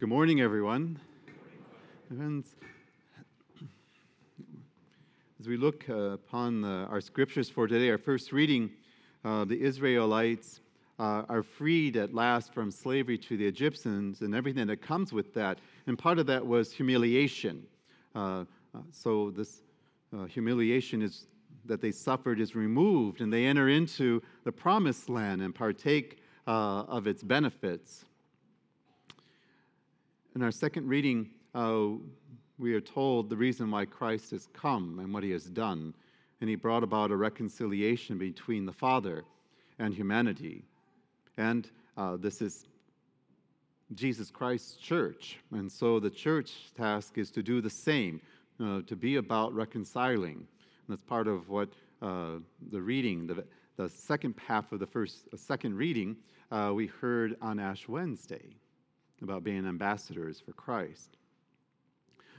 Good morning, everyone. Friends, as we look uh, upon the, our scriptures for today, our first reading, uh, the Israelites uh, are freed at last from slavery to the Egyptians and everything that comes with that. And part of that was humiliation. Uh, uh, so, this uh, humiliation is that they suffered is removed, and they enter into the promised land and partake of its benefits. In our second reading, uh, we are told the reason why Christ has come and what he has done. And he brought about a reconciliation between the Father and humanity. And uh, this is Jesus Christ's church. And so the church task is to do the same, uh, to be about reconciling. And that's part of what uh, the reading, the, the second half of the first, second reading, uh, we heard on Ash Wednesday about being ambassadors for Christ.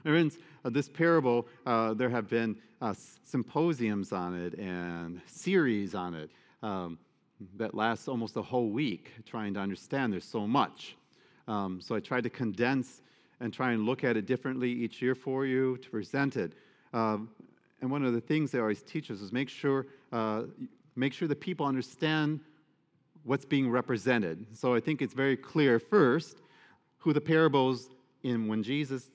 Friends, uh, this parable, uh, there have been uh, symposiums on it and series on it um, that lasts almost a whole week trying to understand. There's so much. Um, so I tried to condense and try and look at it differently each year for you to present it. Um, and one of the things they always teach us is make sure, uh, make sure that people understand what's being represented. So I think it's very clear first who the parables in when Jesus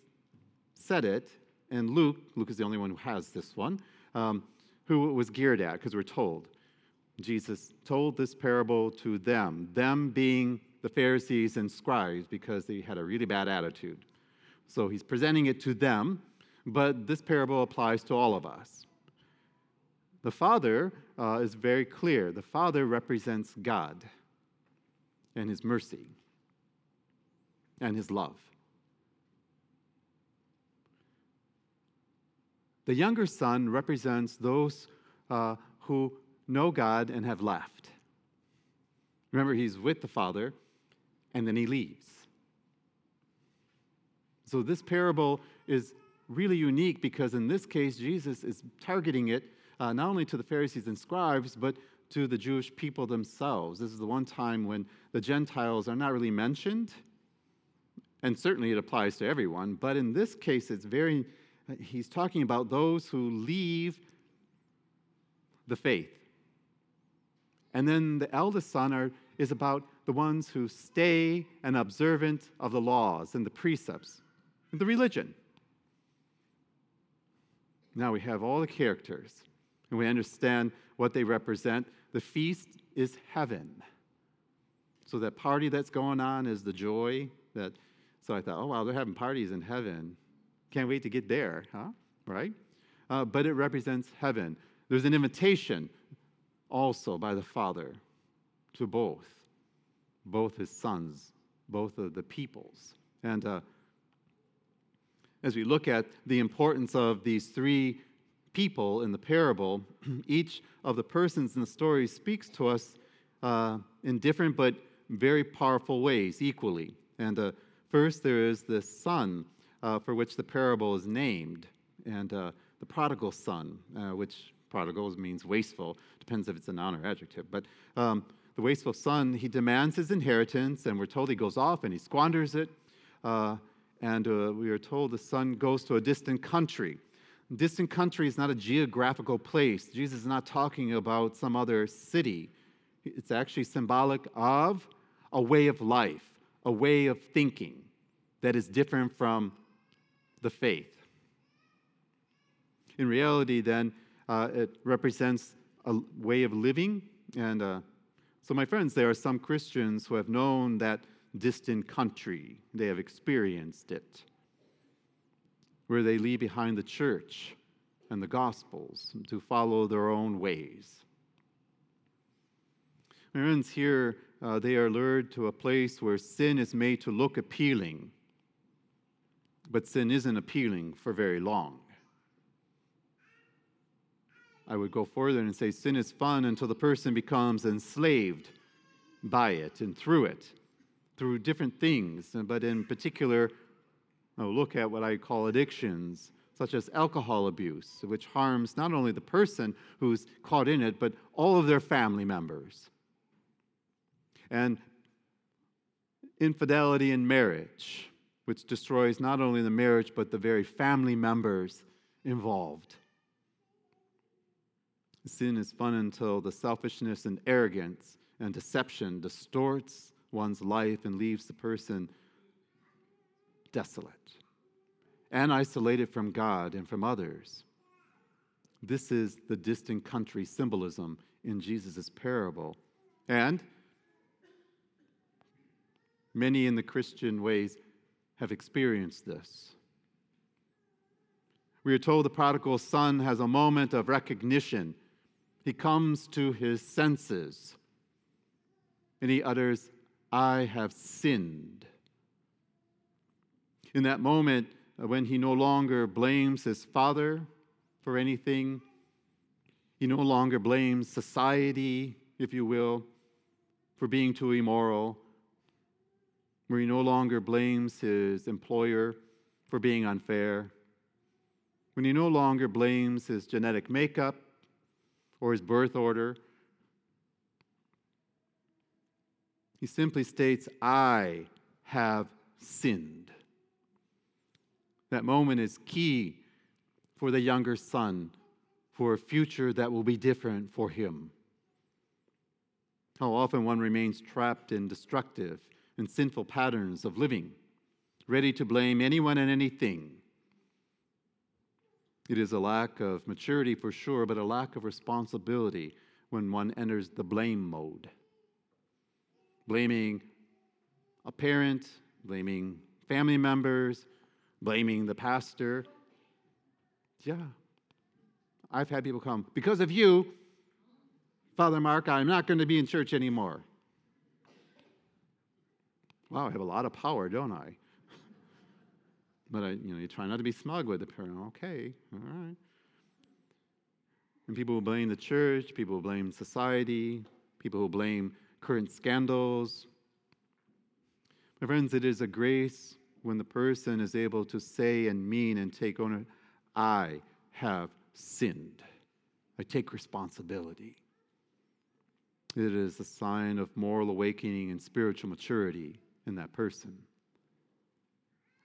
said it, and Luke, Luke is the only one who has this one, um, who it was geared at, because we're told. Jesus told this parable to them, them being the Pharisees and scribes, because they had a really bad attitude. So he's presenting it to them, but this parable applies to all of us. The Father uh, is very clear. The Father represents God and His mercy and his love. The younger son represents those uh, who know God and have left. Remember, he's with the father and then he leaves. So, this parable is really unique because in this case, Jesus is targeting it uh, not only to the Pharisees and scribes, but to the Jewish people themselves. This is the one time when the Gentiles are not really mentioned and certainly it applies to everyone, but in this case, it's very, he's talking about those who leave the faith. And then the eldest son are, is about the ones who stay and observant of the laws and the precepts and the religion. Now we have all the characters and we understand what they represent. The feast is heaven. So that party that's going on is the joy that so I thought, oh, wow, they're having parties in heaven. Can't wait to get there, huh? Right? Uh, but it represents heaven. There's an invitation also by the Father to both, both his sons, both of the peoples. And uh, as we look at the importance of these three people in the parable, each of the persons in the story speaks to us uh, in different but very powerful ways, equally. And uh, First, there is the son uh, for which the parable is named, and uh, the prodigal son, uh, which prodigal means wasteful, depends if it's a noun or adjective. But um, the wasteful son, he demands his inheritance, and we're told he goes off and he squanders it. Uh, and uh, we are told the son goes to a distant country. Distant country is not a geographical place. Jesus is not talking about some other city. It's actually symbolic of a way of life, a way of thinking that is different from the faith. In reality, then, uh, it represents a way of living. And uh, so, my friends, there are some Christians who have known that distant country, they have experienced it, where they leave behind the church and the Gospels to follow their own ways. My friends, here uh, they are lured to a place where sin is made to look appealing but sin isn't appealing for very long. I would go further and say sin is fun until the person becomes enslaved by it and through it, through different things, but in particular, I'll look at what I call addictions, such as alcohol abuse, which harms not only the person who's caught in it, but all of their family members. And infidelity in marriage, which destroys not only the marriage, but the very family members involved. Sin is fun until the selfishness and arrogance and deception distorts one's life and leaves the person desolate and isolated from God and from others. This is the distant country symbolism in Jesus' parable. And many in the Christian ways have experienced this. We are told the prodigal son has a moment of recognition. He comes to his senses and he utters, I have sinned. In that moment, uh, when he no longer blames his father for anything, he no longer blames society, if you will, for being too immoral, where he no longer blames his employer for being unfair, when he no longer blames his genetic makeup or his birth order. He simply states, I have sinned. That moment is key for the younger son for a future that will be different for him. How often one remains trapped in destructive and sinful patterns of living, ready to blame anyone and anything. It is a lack of maturity for sure, but a lack of responsibility when one enters the blame mode. Blaming a parent, blaming family members, blaming the pastor. Yeah. I've had people come, because of you, Father Mark, I'm not going to be in church anymore. Wow, I have a lot of power, don't I? but I, you know, you try not to be smug with the parent. Okay, all right. And people will blame the church, people will blame society, people will blame current scandals. My friends, it is a grace when the person is able to say and mean and take ownership, I have sinned. I take responsibility. It is a sign of moral awakening and spiritual maturity in that person.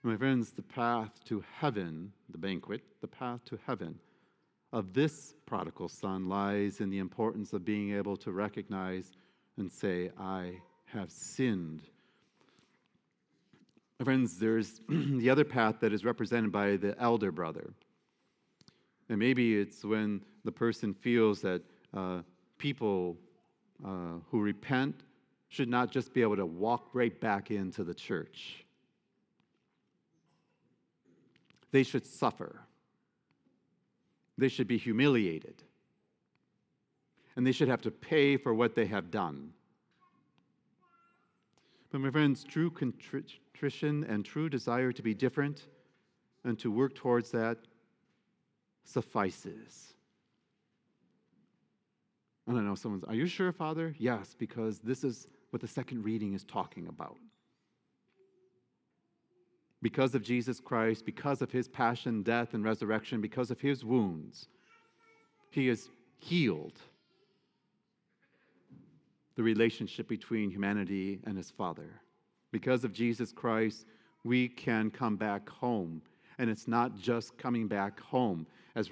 My friends, the path to heaven, the banquet, the path to heaven of this prodigal son lies in the importance of being able to recognize and say, I have sinned My Friends, there's the other path that is represented by the elder brother. And maybe it's when the person feels that uh, people uh, who repent should not just be able to walk right back into the church. They should suffer. They should be humiliated. And they should have to pay for what they have done. But, my friends, true contrition and true desire to be different and to work towards that suffices. I don't know, someone's, Are you sure, Father? Yes, because this is what the second reading is talking about. Because of Jesus Christ, because of his passion, death, and resurrection, because of his wounds, he is healed the relationship between humanity and his Father. Because of Jesus Christ, we can come back home. And it's not just coming back home, as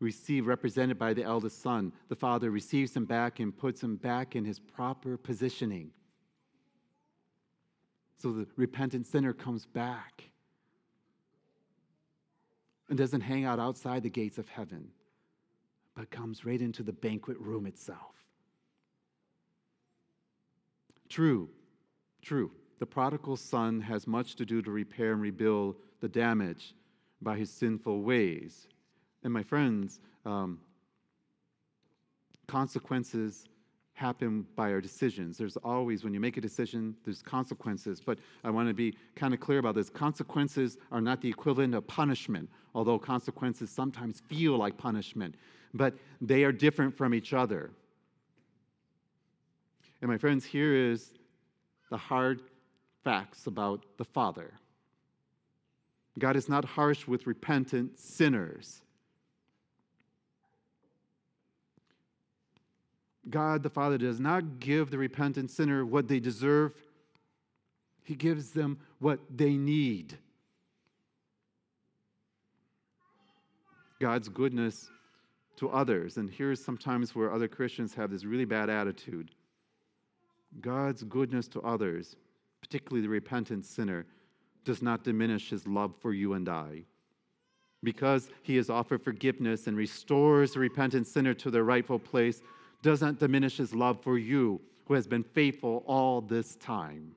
we see represented by the eldest son. The Father receives him back and puts him back in his proper positioning. So the repentant sinner comes back and doesn't hang out outside the gates of heaven, but comes right into the banquet room itself. True, true. The prodigal son has much to do to repair and rebuild the damage by his sinful ways. And my friends, um, consequences happen by our decisions. There's always, when you make a decision, there's consequences. But I want to be kind of clear about this. Consequences are not the equivalent of punishment, although consequences sometimes feel like punishment. But they are different from each other. And my friends, here is the hard facts about the Father. God is not harsh with repentant sinners. God the Father does not give the repentant sinner what they deserve, He gives them what they need. God's goodness to others. And here's sometimes where other Christians have this really bad attitude God's goodness to others, particularly the repentant sinner, does not diminish His love for you and I because he has offered forgiveness and restores the repentant sinner to their rightful place, does not diminish his love for you, who has been faithful all this time.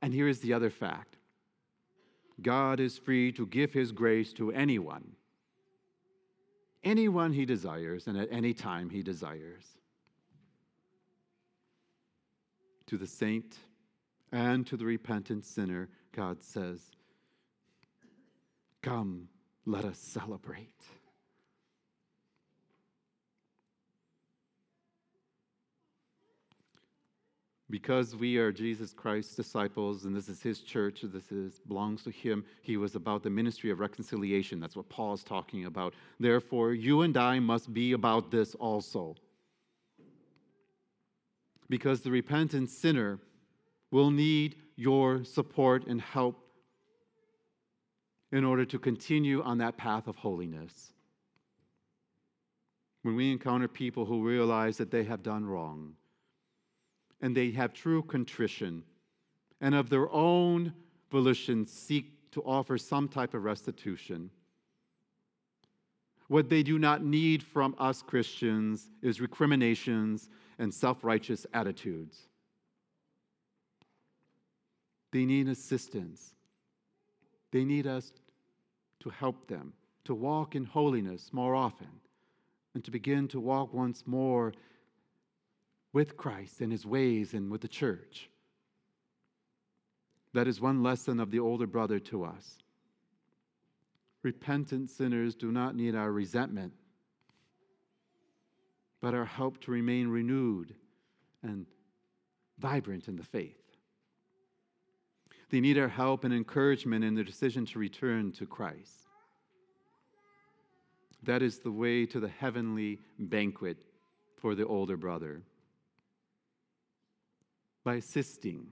And here is the other fact God is free to give his grace to anyone, anyone he desires, and at any time he desires. To the saint and to the repentant sinner, God says, Come, let us celebrate. because we are Jesus Christ's disciples and this is his church, this is, belongs to him, he was about the ministry of reconciliation. That's what Paul is talking about. Therefore, you and I must be about this also. Because the repentant sinner will need your support and help in order to continue on that path of holiness. When we encounter people who realize that they have done wrong, and they have true contrition and of their own volition seek to offer some type of restitution. What they do not need from us Christians is recriminations and self righteous attitudes. They need assistance. They need us to help them to walk in holiness more often and to begin to walk once more with Christ and his ways and with the church. That is one lesson of the older brother to us. Repentant sinners do not need our resentment, but our help to remain renewed and vibrant in the faith. They need our help and encouragement in their decision to return to Christ. That is the way to the heavenly banquet for the older brother by assisting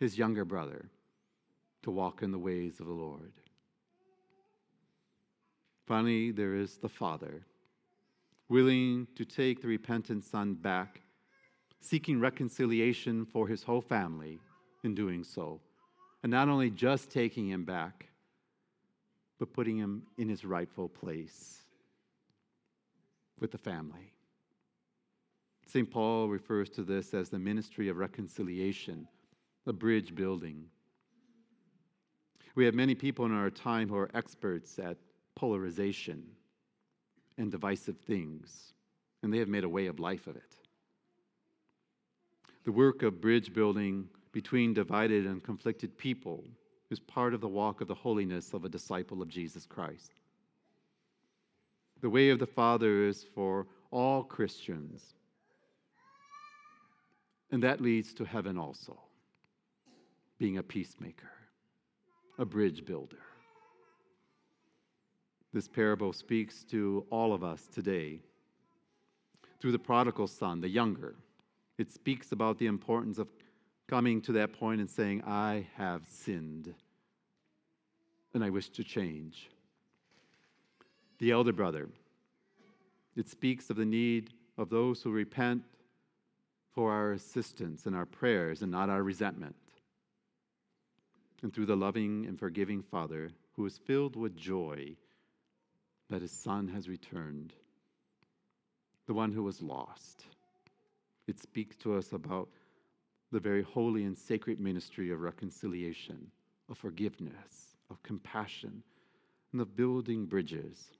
his younger brother to walk in the ways of the Lord. Finally, there is the father, willing to take the repentant son back, seeking reconciliation for his whole family in doing so. And not only just taking him back, but putting him in his rightful place with the family. St. Paul refers to this as the ministry of reconciliation, the bridge building. We have many people in our time who are experts at polarization and divisive things, and they have made a way of life of it. The work of bridge building between divided and conflicted people is part of the walk of the holiness of a disciple of Jesus Christ. The way of the Father is for all Christians and that leads to heaven also being a peacemaker, a bridge builder. This parable speaks to all of us today. Through the prodigal son, the younger, it speaks about the importance of coming to that point and saying, I have sinned and I wish to change. The elder brother, it speaks of the need of those who repent for our assistance and our prayers and not our resentment. And through the loving and forgiving Father who is filled with joy that his Son has returned, the one who was lost. It speaks to us about the very holy and sacred ministry of reconciliation, of forgiveness, of compassion, and of building bridges.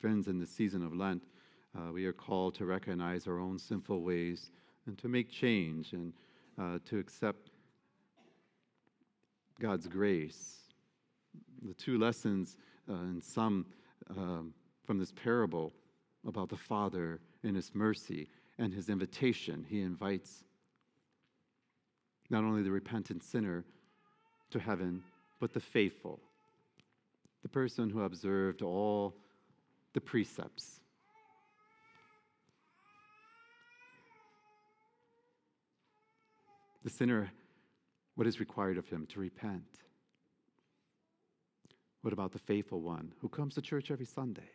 Friends, in the season of Lent, uh, we are called to recognize our own sinful ways and to make change and uh, to accept God's grace. The two lessons uh, in some um, from this parable about the Father and His mercy and His invitation. He invites not only the repentant sinner to heaven, but the faithful, the person who observed all the precepts. The sinner, what is required of him? To repent. What about the faithful one who comes to church every Sunday?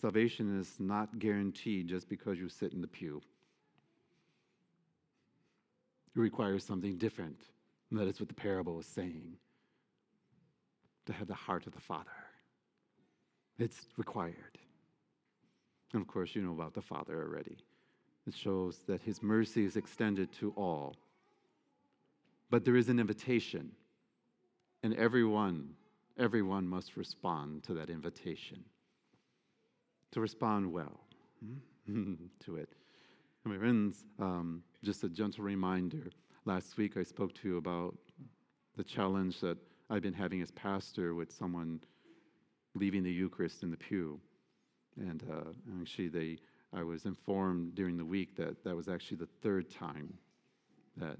Salvation is not guaranteed just because you sit in the pew. It requires something different. And that is what the parable is saying to have the heart of the Father. It's required. And of course, you know about the Father already. It shows that His mercy is extended to all. But there is an invitation, and everyone, everyone must respond to that invitation. To respond well to it. My friends, um, just a gentle reminder. Last week I spoke to you about the challenge that I've been having as pastor with someone leaving the Eucharist in the pew. And uh, actually, they, I was informed during the week that that was actually the third time that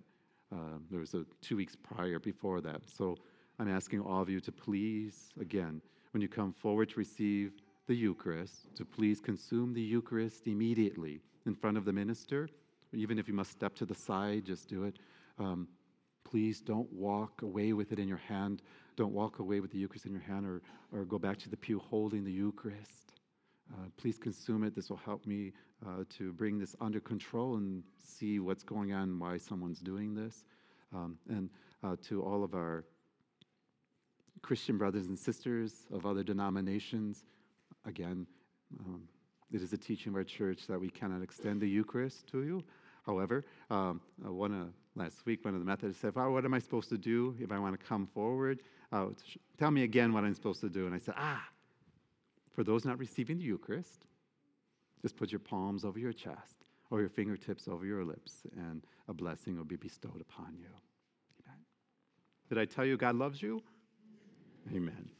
uh, there was a two weeks prior before that. So I'm asking all of you to please, again, when you come forward to receive the Eucharist, to please consume the Eucharist immediately in front of the minister. Even if you must step to the side, just do it. Um, please don't walk away with it in your hand. Don't walk away with the Eucharist in your hand or, or go back to the pew holding the Eucharist. Uh, please consume it. This will help me uh, to bring this under control and see what's going on, why someone's doing this. Um, and uh, to all of our Christian brothers and sisters of other denominations, again, um, it is a teaching of our church that we cannot extend the Eucharist to you. However, um, one uh, last week, one of the Methodists said, "What am I supposed to do if I want to come forward? Uh, tell me again what I'm supposed to do." And I said, "Ah, for those not receiving the Eucharist, just put your palms over your chest or your fingertips over your lips, and a blessing will be bestowed upon you." Amen. Did I tell you God loves you? Amen.